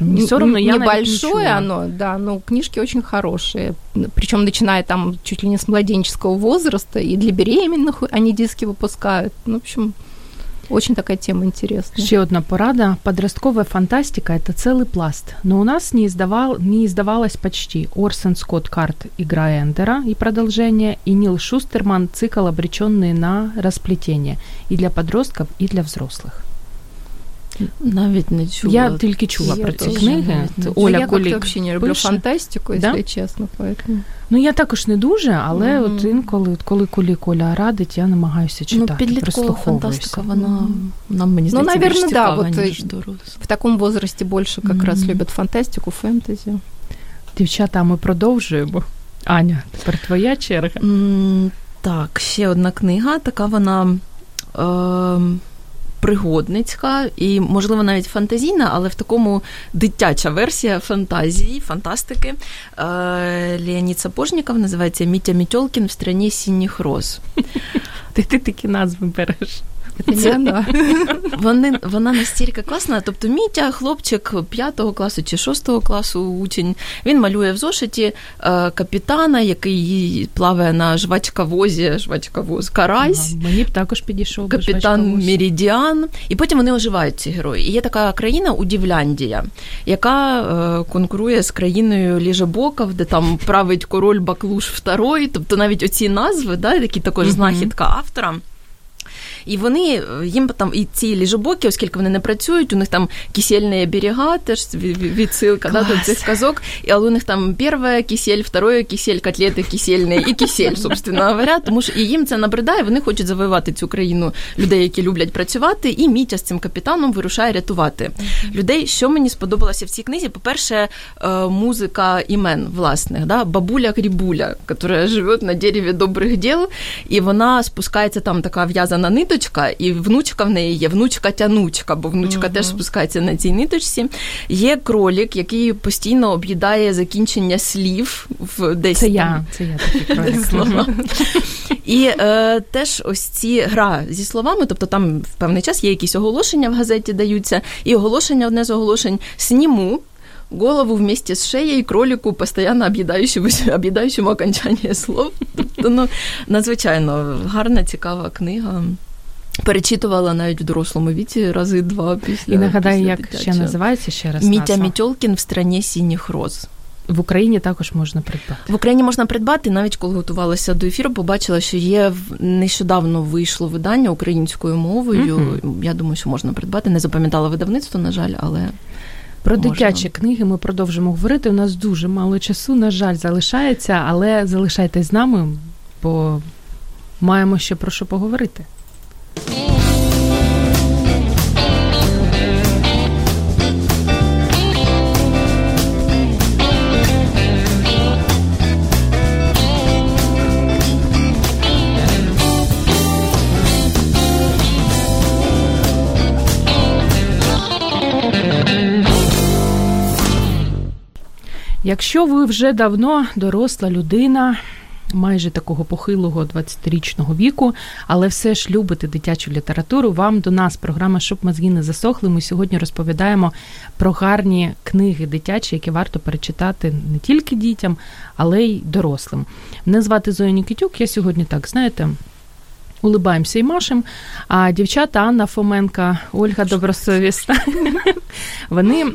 Мені все одно, я навіть не Небольшое чула. оно, да, но книжки очень хорошие. Причем начиная там чуть ли не с младенческого возраста, и для беременных они диски выпускают. Ну, в общем, очень такая тема интересная. Ще одна порада. Подростковая фантастика – это целый пласт. Но у нас не, издавал, не издавалось почти. Орсон Скотт Карт «Игра Эндера» и продолжение, и Нил Шустерман цикл, обреченный на расплетение. И для подростков, и для взрослых. Навіть не чула. Я тільки чула Я про ці книги. Ну, Оля я Колік вообще не люблю пише. фантастику, Да? если честно, поэтому... Ну я також не дуже, але Мгм. от інколи, коли Колі Коля радить, я намагаюся Ну, читати, підліткова фантастика, вона нам мені Ну, здається, наверно, більш да, вот, ніж е, доросла. В таком возрасте больше как раз Мгм. любят фантастику, фэнтези. Дівчата, ми продовжуємо. Аня, тепер твоя черга. Так, ще одна книга, така вона е, пригодницька і, можливо, навіть фантазійна, але в такому дитяча версія фантазії, фантастики. Е, Леонід Сапожніков називається Мітя Мітьолкін в страні сінніх роз. Ти, ти такі назви береш. Она. Вони, вона настільки класна. Тобто, Мітя, хлопчик 5 класу чи 6 класу учень, він малює в зошиті е, капітана, який плаває на жвачкавозі, жвачкавоз, карась. Ага, мені б також підійшов. Капітан Меридіан, і потім вони оживають ці герої. І є така країна Удівляндія, яка е, конкурує з країною Ліжебоков, де там править король Баклуш II. Тобто навіть оці назви, да, які також знахідка автора. І вони е, їм там і ці ліжебоки, оскільки вони не працюють, у них там кисельні берега, теж від- від- відсилка да, до цих казок. І але у них там перше кисель, второе кисель, котлети кисельні і кисель, собственно говоря. Тому що і їм це набридає, вони хочуть завоювати цю країну людей, які люблять працювати. І Мітя з цим капітаном вирушає рятувати людей. Що мені сподобалося в цій книзі? По-перше, е, музика імен власних, да? бабуля Крібуля, яка живе на дереві добрих діл, і вона спускається там така в'язана ниточка, і внучка в неї є внучка-тянучка, бо внучка теж спускається на цій ниточці. Є кролік, який постійно об'їдає закінчення слів в десь Це там я, це я такий слова. І е, теж ось ці гра зі словами, тобто там в певний час є якісь оголошення в газеті даються, і оголошення одне з оголошень сніму. Голову вместе с шеей кролику, постоянно об'їдаючому, об'їдаючому окончання слов. Тобто, ну, надзвичайно гарна, цікава книга. Перечитувала навіть в дорослому віці рази два після. І нагадаю, після як дитячого. ще називається ще раз. Мітя. Мітьолкін в страні сініх роз. В Україні також можна придбати. В Україні можна придбати, навіть коли готувалася до ефіру, побачила, що є нещодавно вийшло видання українською мовою. Мгм. Я думаю, що можна придбати. Не запам'ятала видавництво, на жаль, але Про Можна. дитячі книги ми продовжимо говорити. У нас дуже мало часу, на жаль, залишається, але залишайтесь з нами, бо маємо ще про що поговорити. Якщо ви вже давно доросла людина, майже такого похилого 20-річного віку, але все ж любите дитячу літературу, вам до нас програма Щоб мозги не засохли. Ми сьогодні розповідаємо про гарні книги дитячі, які варто перечитати не тільки дітям, але й дорослим. Мене звати Зоя Нікітюк. Я сьогодні так, знаєте. Улибаємося і машем. А дівчата Анна Фоменка, Ольга Добросовісна. Вони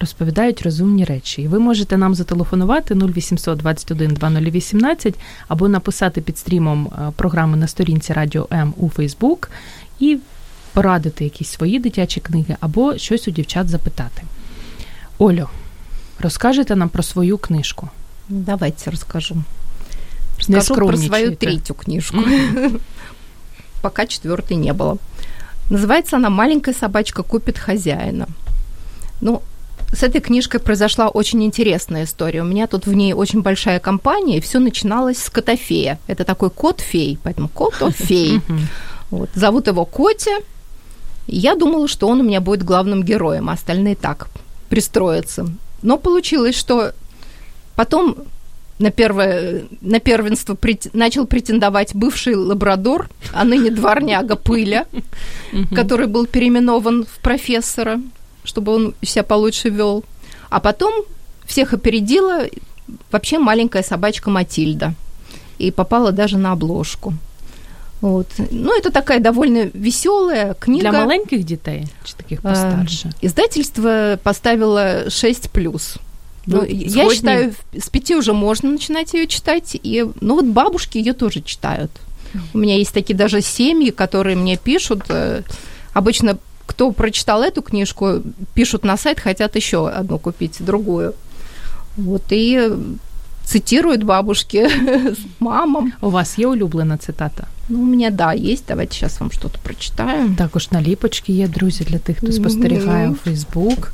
розповідають розумні речі. І ви можете нам зателефонувати 0800 21 2018 або написати під стрімом е, програми на сторінці Радіо М у Фейсбук і порадити якісь свої дитячі книги або щось у дівчат запитати. Олю, розкажете нам про свою книжку. Давайте расскажу. Не Расскажу про свою третью книжку. Пока четвертой не было. Называется она «Маленькая собачка купит хозяина». Ну, с этой книжкой произошла очень интересная история. У меня тут в ней очень большая компания, и все начиналось с котофея. Это такой кот-фей, поэтому котофей. Вот. Зовут его Котя. Я думала, что он у меня будет главным героем, а остальные так пристроятся. Но получилось, что потом на, первое, на первенство прет- начал претендовать бывший лабрадор, а ныне дворняга Пыля, который был переименован в профессора, чтобы он себя получше вел. А потом всех опередила вообще маленькая собачка Матильда. И попала даже на обложку. Вот. Ну, это такая довольно веселая книга. Для маленьких дітей чи таких А, постарше? Издательство поставило 6+. Ну, Ну, я сходни. считаю, с пяти уже можно начинать ее читать. И, ну, вот бабушки ее тоже читают. У меня есть такие даже семьи, которые мне пишут. э, Обычно, кто прочитал эту книжку, пишут на сайт, хотят еще одну купить, другую. Вот, и цитируют бабушки с мамам. У вас є улюблена цитата? Ну, у меня, да, есть. Давайте сейчас вам что-то прочитаю. Також наліпочки є, друзі, для тих, хто спостерігає у Фейсбук.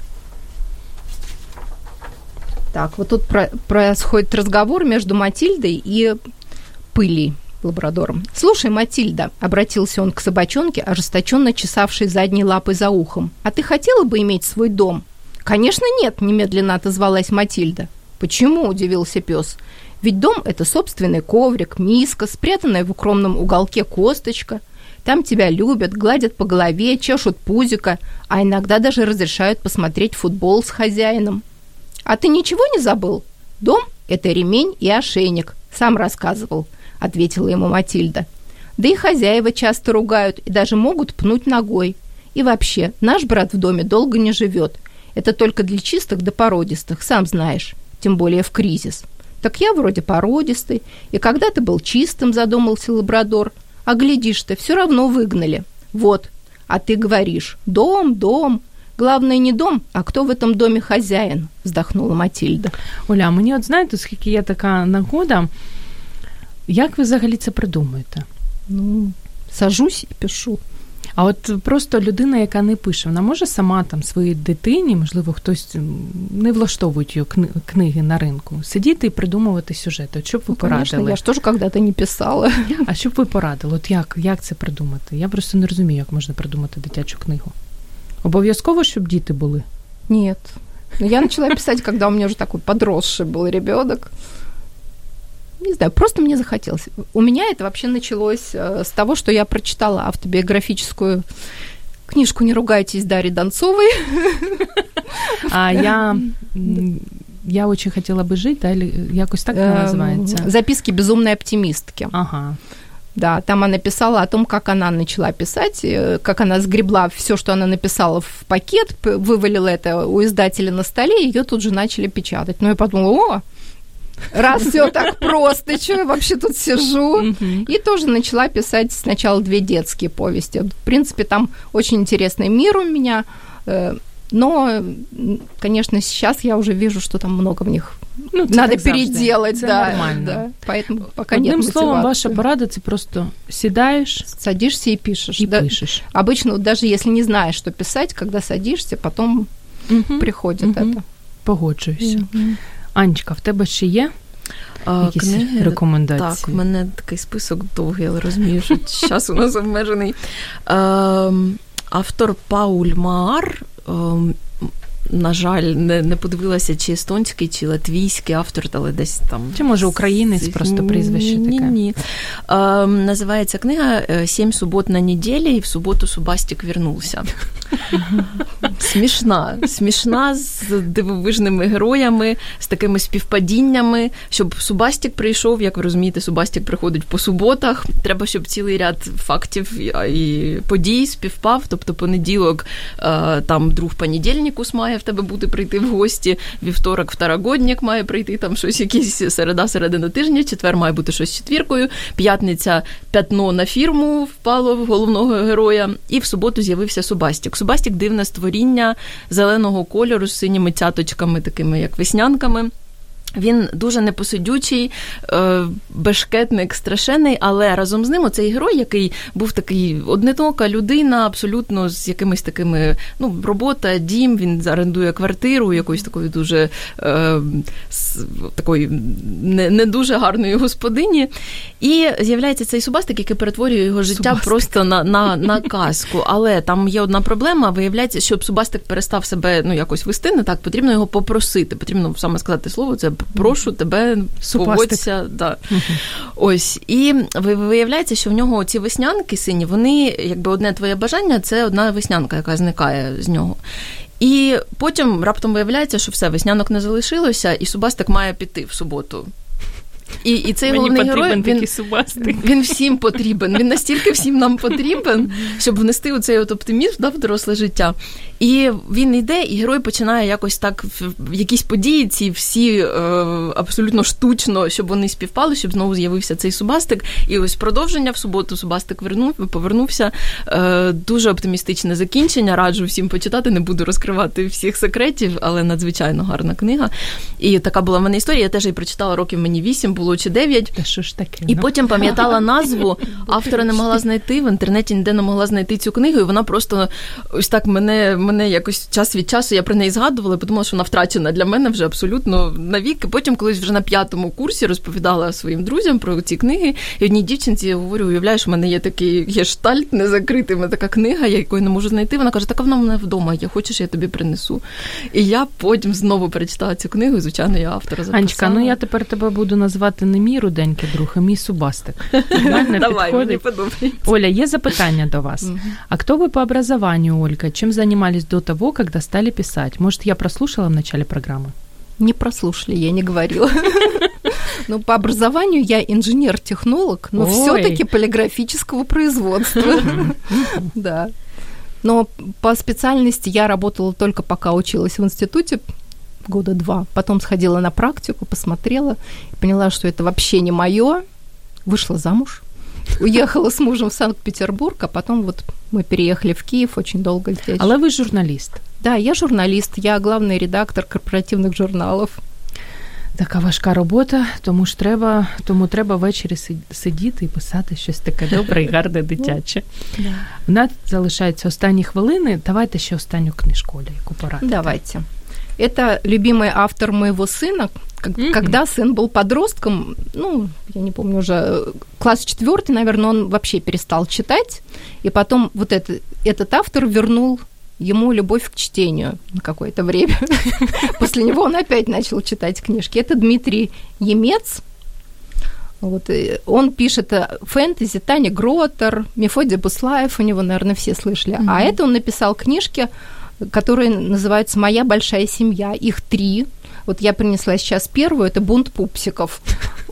Так, вот тут про- происходит разговор между Матильдой и Пылей, лабрадором. «Слушай, Матильда», — обратился он к собачонке, ожесточенно чесавшей задней лапой за ухом, «а ты хотела бы иметь свой дом?» «Конечно нет», — немедленно отозвалась Матильда. «Почему?» — удивился пес. «Ведь дом — это собственный коврик, миска, спрятанная в укромном уголке косточка. Там тебя любят, гладят по голове, чешут пузика, а иногда даже разрешают посмотреть футбол с хозяином. А ты ничего не забыл? Дом – это ремень и ошейник, сам рассказывал, ответила ему Матильда. Да и хозяева часто ругают и даже могут пнуть ногой. И вообще, наш брат в доме долго не живет. Это только для чистых да породистых, сам знаешь, тем более в кризис. Так я вроде породистый, и когда ты был чистым, задумался лабрадор, а глядишь ты, все равно выгнали. Вот, а ты говоришь, дом, дом, Главное не дом, а кто в этом доме хозяин, вздохнула Матильда. Оля, мені от знаєте, оскільки є така нагода, Як ви взагалі це придумуєте? Ну, сажусь і пишу. А от просто людина, яка не пише, вона може сама там своїй дитині, можливо, хтось не влаштовують її книги на ринку, сидіти і придумувати сюжети. От що б ви Ну, конечно, порадили? я ж тоже когда-то не писала. А що б ви порадили? От як, як це придумати? Я просто не розумію, як можна придумати дитячу книгу. Обов'язково, щоб діти були. Нет. Но я начала писать, когда у меня уже такой подросший был ребенок. Не знаю, просто мне захотелось. У меня это вообще началось э, с того, что я прочитала автобиографическую книжку «Не ругайтесь» Дарьи Донцовой. А я, м, я очень хотіла би жити, далі якось так вона Эм, називається. Записки безумной оптимистки. Ага. Да, там она писала о том, как она начала писать, э, как она сгребла все, что она написала в пакет, п- вывалила это у издателя на столе, ее тут же начали печатать. Ну, я подумала, о, раз все так просто, что я вообще тут сижу? И тоже начала писать сначала две детские повести. В принципе, там очень интересный мир у меня, э, но, м, конечно, сейчас я уже вижу, что там много в них Ну, це надо так завжди. переделать, Це да, нормально. да. Поэтому пока Одним нет словом, ваша мотивации. порада це просто сідаєш Садишься и пишешь. і да. пишеш. Обычно, вот даже если не знаешь, что писать, когда садишься, потом Мгм. приходит Мгм. это. Погоджуюся. Анечка, в тебе ще є якісь книги, рекомендації? Так, в мене такий список довгий, але розумію, що час у нас обмежений. Ем, автор Пауль Маар ем, на жаль, не, не подивилася, чи естонський, чи латвійський автор, але десь там. Чи може українець просто прізвище ні, таке? Ні, е, Називається книга «Сім субот на неділі, і в суботу Субастік вернувся. Смішна, смішна з дивовижними героями, з такими співпадіннями. Щоб Субастік прийшов, як ви розумієте, Субастік приходить по суботах. Треба, щоб цілий ряд фактів і подій співпав. Тобто, понеділок е, там друг понедільникус має в тебе бути прийти в гості. Вівторок, второгодник має прийти там щось, якісь середа, середина тижня, четвер має бути щось четвіркою, п'ятниця пятно на фірму впало в головного героя. І в суботу з'явився Субастік. Субастік дивне створіння зеленого кольору з синіми цяточками, такими як веснянками. Він дуже непосидючий, е, бешкетник, страшенний, але разом з ним оцей герой, який був такий однотока людина, абсолютно з якимись такими, ну, робота, дім, він орендує квартиру якоюсь такою дуже е, такої не, не дуже гарної господині. І з'являється цей субастик, який перетворює його життя субастик. просто на на, на казку. Але там є одна проблема: виявляється, щоб субастик перестав себе ну, якось вести, не так потрібно його попросити. Потрібно саме сказати слово, це прошу тебе поводься. Да. Ось. І виявляється, що в нього ці веснянки сині, вони, якби одне твоє бажання, це одна веснянка, яка зникає з нього. І потім раптом виявляється, що все, веснянок не залишилося, і Субастик має піти в суботу. І і цей Мені головний герой він, він, він всім потрібен. Він настільки всім нам потрібен, щоб внести у цей от оптимізм да, в доросле життя. І він йде, і герой починає якось так в якісь події, ці всі е, абсолютно штучно, щоб вони співпали, щоб знову з'явився цей Субастик. І ось продовження в суботу Субастик вернув, повернувся. Е, Дуже оптимістичне закінчення. Раджу всім почитати, не буду розкривати всіх секретів, але надзвичайно гарна книга. І така була в мене історія. Я теж її прочитала років мені вісім, було чи дев'ять. Та що ж таке? І ну? потім пам'ятала назву. Автора не могла знайти в інтернеті, ніде не могла знайти цю книгу, і вона просто ось так мене мене якось час від часу я про неї згадувала, подумала, що вона втрачена для мене вже абсолютно навік. Потім, колись вже на п'ятому курсі розповідала своїм друзям про ці книги. І одній дівчинці я говорю, уявляєш, у мене є такий гештальт незакритий, мене така книга, я якої не можу знайти. Вона каже, така вона в мене вдома, я хочеш, я тобі принесу. І я потім знову перечитала цю книгу, і звичайно, я автора записала. Анечка, ну я тепер тебе буду назвати не мій руденький друг, а мій субастик. Давай, мені подобається. Оля, є запитання до вас. А кто вы по образованию, Ольга? Чем занимались до того, когда стали писать? Может, я прослушала в начале программы? Не прослушали, я не говорила. Ну, по образованию я инженер-технолог, но все-таки полиграфического производства. Да. Но по специальности я работала только пока училась в институте, года два. Потом сходила на практику, посмотрела, поняла, что это вообще не мое. Вышла замуж. Уехала с мужем в Санкт-Петербург, а потом вот мы переехали в Киев очень долго здесь. Але ви журналіст. Да, я журналіст, я главний редактор корпоративних журналів. Така важка робота, тому ж треба, тому треба ввечері сидіти і писати щось таке добре і гарне дитяче. У нас залишаються останні хвилини. Давайте ще останню книжку, Оля, яку порадите. Давайте. Это любимый автор моего сына. Mm-hmm. Когда сын был подростком, ну, я не помню уже, класс четвертый, наверное, он вообще перестал читать. И потом вот это, этот автор вернул ему любовь к чтению на какое-то время. После него он опять начал читать книжки. Это Дмитрий Емец. Вот, он пишет фэнтези, Таня Гротер, Мефодий Буслаев, у него, наверное, все слышали. Mm-hmm. А это он написал книжки которые называются «Моя большая семья». Их три. Вот я принесла сейчас первую, это «Бунт пупсиков».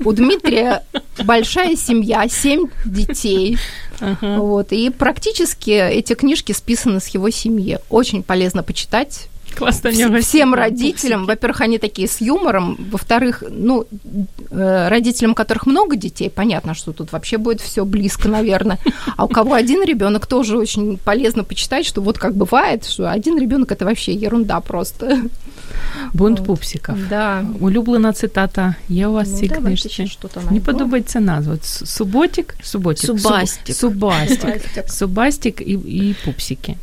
У Дмитрия большая семья, семь детей. Вот, и практически эти книжки списаны с его семьи. Очень полезно почитать. Классно, Вс- всем родителям, пупсики. во-первых, они такие с юмором, во-вторых, ну, э, родителям, у которых много детей, понятно, что тут вообще будет все близко, наверное. А у кого один ребенок, тоже очень полезно почитать, что вот как бывает, что один ребенок это вообще ерунда просто. Бунт вот. пупсиков. Да. Улюблена цитата є у вас ну, цій книжці? Мені подобається назва. Суботик, суботик. Субастик. Субастик. Субастик и, и пупсики.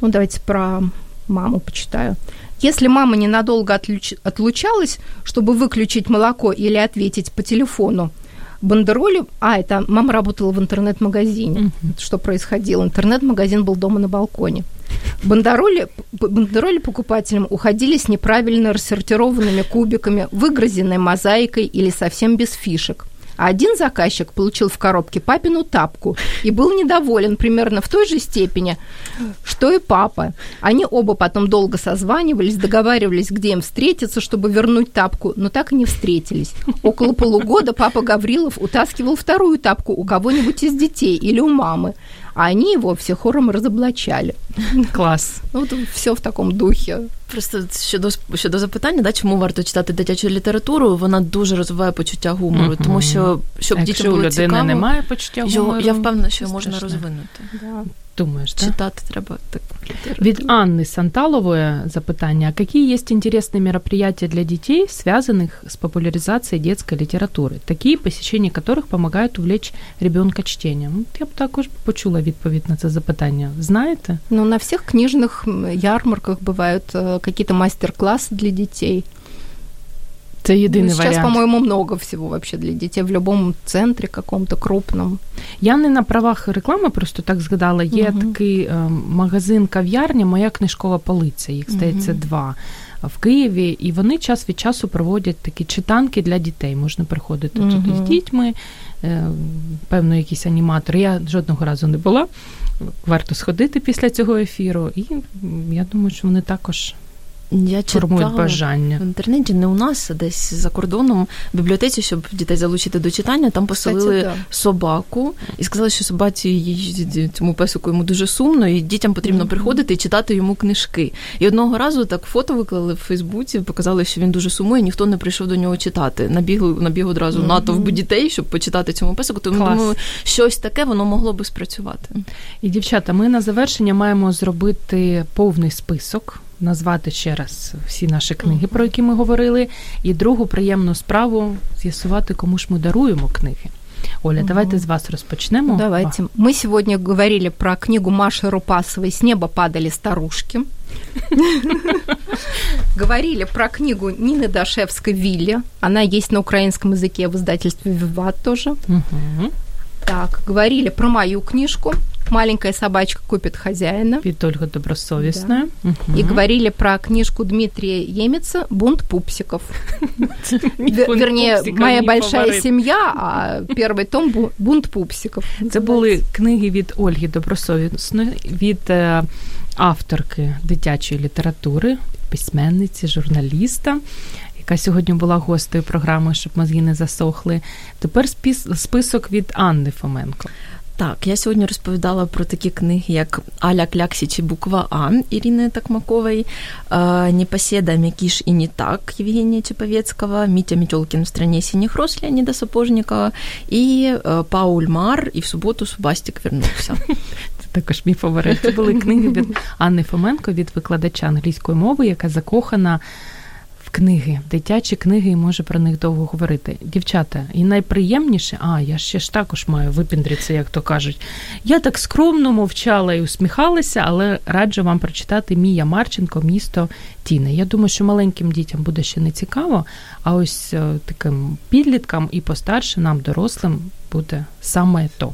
Ну, давайте про маму почитаю. Если мама ненадолго отлуч... отлучалась, чтобы выключить молоко или ответить по телефону, Бандероли, а, это мама работала в интернет-магазине. Mm-hmm. Что происходило? Интернет-магазин был дома на балконе. Бандероли, бандероли покупателям уходили с неправильно рассортированными кубиками, выгрызенной мозаикой или совсем без фишек – а один заказчик получил в коробке папину тапку и был недоволен примерно в той же степени, что и папа. Они оба потом долго созванивались, договаривались, где им встретиться, чтобы вернуть тапку, но так и не встретились. Около полугода папа Гаврилов утаскивал вторую тапку у кого-нибудь из детей или у мамы а они его все хором разоблачали. Клас. Ну, от все в такому духі. Просто щодо щодо запитання, да, чому варто читати дитячу літературу, вона дуже розвиває почуття гумору, mm-hmm. тому що щоб дітям було у людини цікаво, немає почуття гумору. Я впевнена, що можна розвинути. Да. Думаешь, да? Читати треба так. Від Анны Санталовой запитання. Какие есть интересные мероприятия для детей, связанных с популяризацией детской литературы, такие, посещения которых помогают увлечь ребенка чтением? Я б також почула відповідь на це запитання. Знаєте? Ну, на всех книжных ярмарках бывают э, какие-то мастер-классы для детей. Это единый ну, сейчас, вариант. по-моему, много всего вообще для детей в любом центрі каком-то крупном. Я не на правах реклами, просто так згадала. Є Мгм. такий е, магазин кав'ярня, моя книжкова полиця. Їх здається Мгм. два в Києві, і вони час від часу проводять такі читанки для дітей. Можна приходити туди з дітьми, е, певно, якісь аніматори. Я жодного разу не була. Варто сходити після цього ефіру, і я думаю, що вони також Я формують бажання. в інтернеті, не у нас, а десь за кордоном, в бібліотеці, щоб дітей залучити до читання, там поселили Кстати, да. собаку і сказали, що собаці цьому песику йому дуже сумно, і дітям потрібно Мгм. приходити і читати йому книжки. І одного разу так фото виклали в Фейсбуці, показали, що він дуже сумує, ніхто не прийшов до нього читати. Набіг, набіг одразу Мгм. натовп дітей, щоб почитати цьому песику. Тому Клас. думаю, щось таке воно могло би спрацювати. І, дівчата, ми на завершення маємо зробити повний список, назвати ще раз всі наші книги, про які ми говорили, і другу приємну справу з'ясувати, кому ж ми даруємо книги. Оля, давайте з вас розпочнемо. Ну, давайте. Мы сегодня говорили про книгу Маши Рупасовой «С неба падали старушки». Говорили про книгу Нины Дашевской «Вилли». Она есть на украинском языке в издательстве «Виват» тоже. Угу. Так, говорили про мою книжку «Маленькая собачка купит хозяина». Від Ольги Добросовісної. И говорили про книжку Дмитрия Емеца «Бунт пупсиков». Вер- Вернее, «Моя большая семья», а первый том «Бунт пупсиков». Це були книги від Ольги Добросовісної, від е, авторки дитячої літератури, письменниці, журналіста, яка сьогодні була гостею програми, щоб мозги не засохли. Тепер список від Анни Фоменко. Так, я сьогодні розповідала про такі книги, як Аля Кляксіч і буква А Ірини Токмакової, е, Непоседа Мякиш і Нетак Євгенія Чеповецького, Митя Метёлкин в стране синих роз Леоніда Сапожникова і е, Пауль Маар, і в суботу Субастік вернувся. Це також мій фаворит. Це були книги від Анни Фоменко, від викладача англійської мови, яка закохана в книги, дитячі книги, і може про них довго говорити. Дівчата, і найприємніше, а я ще ж також маю випіндритися, як то кажуть. Я так скромно мовчала і усміхалася, але раджу вам прочитати Мія Марченко Місто Тіни. Я думаю, що маленьким дітям буде ще не цікаво, а ось е, таким підліткам і постарше нам, дорослим, буде саме то.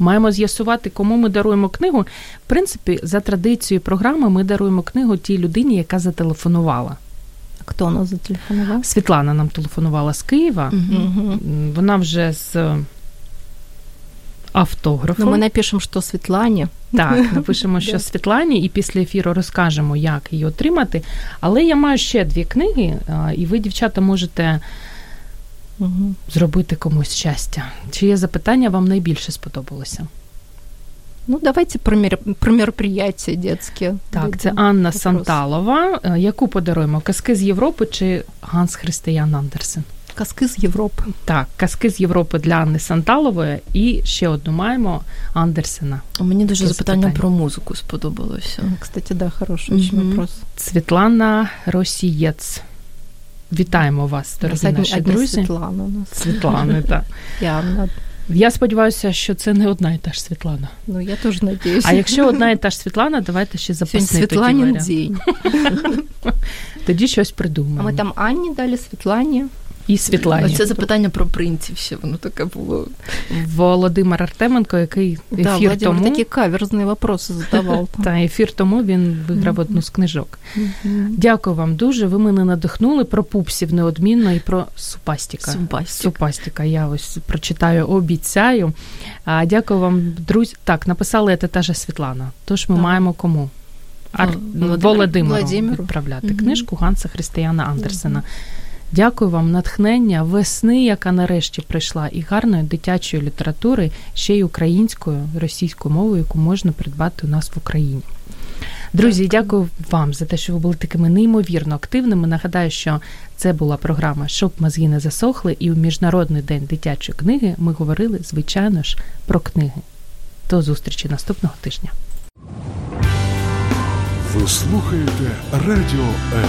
Маємо з'ясувати, кому ми даруємо книгу. В принципі, за традицією програми ми даруємо книгу тій людині, яка зателефонувала. Кто у нас зателефоновал? Світлана нам телефонувала з Києва. М, Вона вже з е, автографом. Ну, мы напишем, что Светлане. Так, напишемо, що Світлані, і після ефіру розкажемо, як її отримати. Але я маю ще дві книги, і ви, дівчата, можете Мгм. зробити комусь щастя. Чиє запитання вам найбільше сподобалося? Ну, давайте про, мер- про мероприятия детские. Так, це Анна вопрос. Санталова. Е, Яку подаруємо? Казки з Європи чи Ганс Християн Андерсен? Казки з Європи. Так, казки з Європи для Анни Санталової і ще одну маємо Андерсена. Мені дуже запитання запитання? про музику сподобалося. Кстати, да, хороший очень Мгм. вопрос. Світлана Росієць. Вітаємо вас, дорогі наші друзі. Светлана у нас. Світлани, так. Явно. Я сподіваюся, що це не одна і та ж Світлана. Ну, я теж надіюся. А якщо одна і та ж Світлана, давайте ще записати. Світланін день. Тоді щось А ми там Анні дали, Светлане. І Світлані. Це запитання про принців ще воно таке було. Володимир Артеменко, який ефір да, Владимир тому такі каверзні вопроси задавав. та ефір тому він виграв одну з книжок. Дякую вам дуже. Ви мене надихнули про пупсів неодмінно і про супастіка. Супастіка. Я ось прочитаю, обіцяю. А, дякую вам, друзі. Так, написала це та же Світлана. Тож ми Так. маємо кому? Ар... Володимиру. Володимиру відправляти книжку Ганса Християна Андерсена. Дякую вам, натхнення, весни, яка нарешті прийшла, і гарної дитячої літератури, ще й українською, російською мовою, яку можна придбати у нас в Україні. Друзі, дякую вам за те, що ви були такими неймовірно активними. Нагадаю, що це була програма Щоб мозги не засохли, і у Міжнародний день дитячої книги ми говорили, звичайно ж, про книги. До зустрічі наступного тижня. Ви слухаєте Радіо М.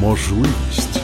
Можливість.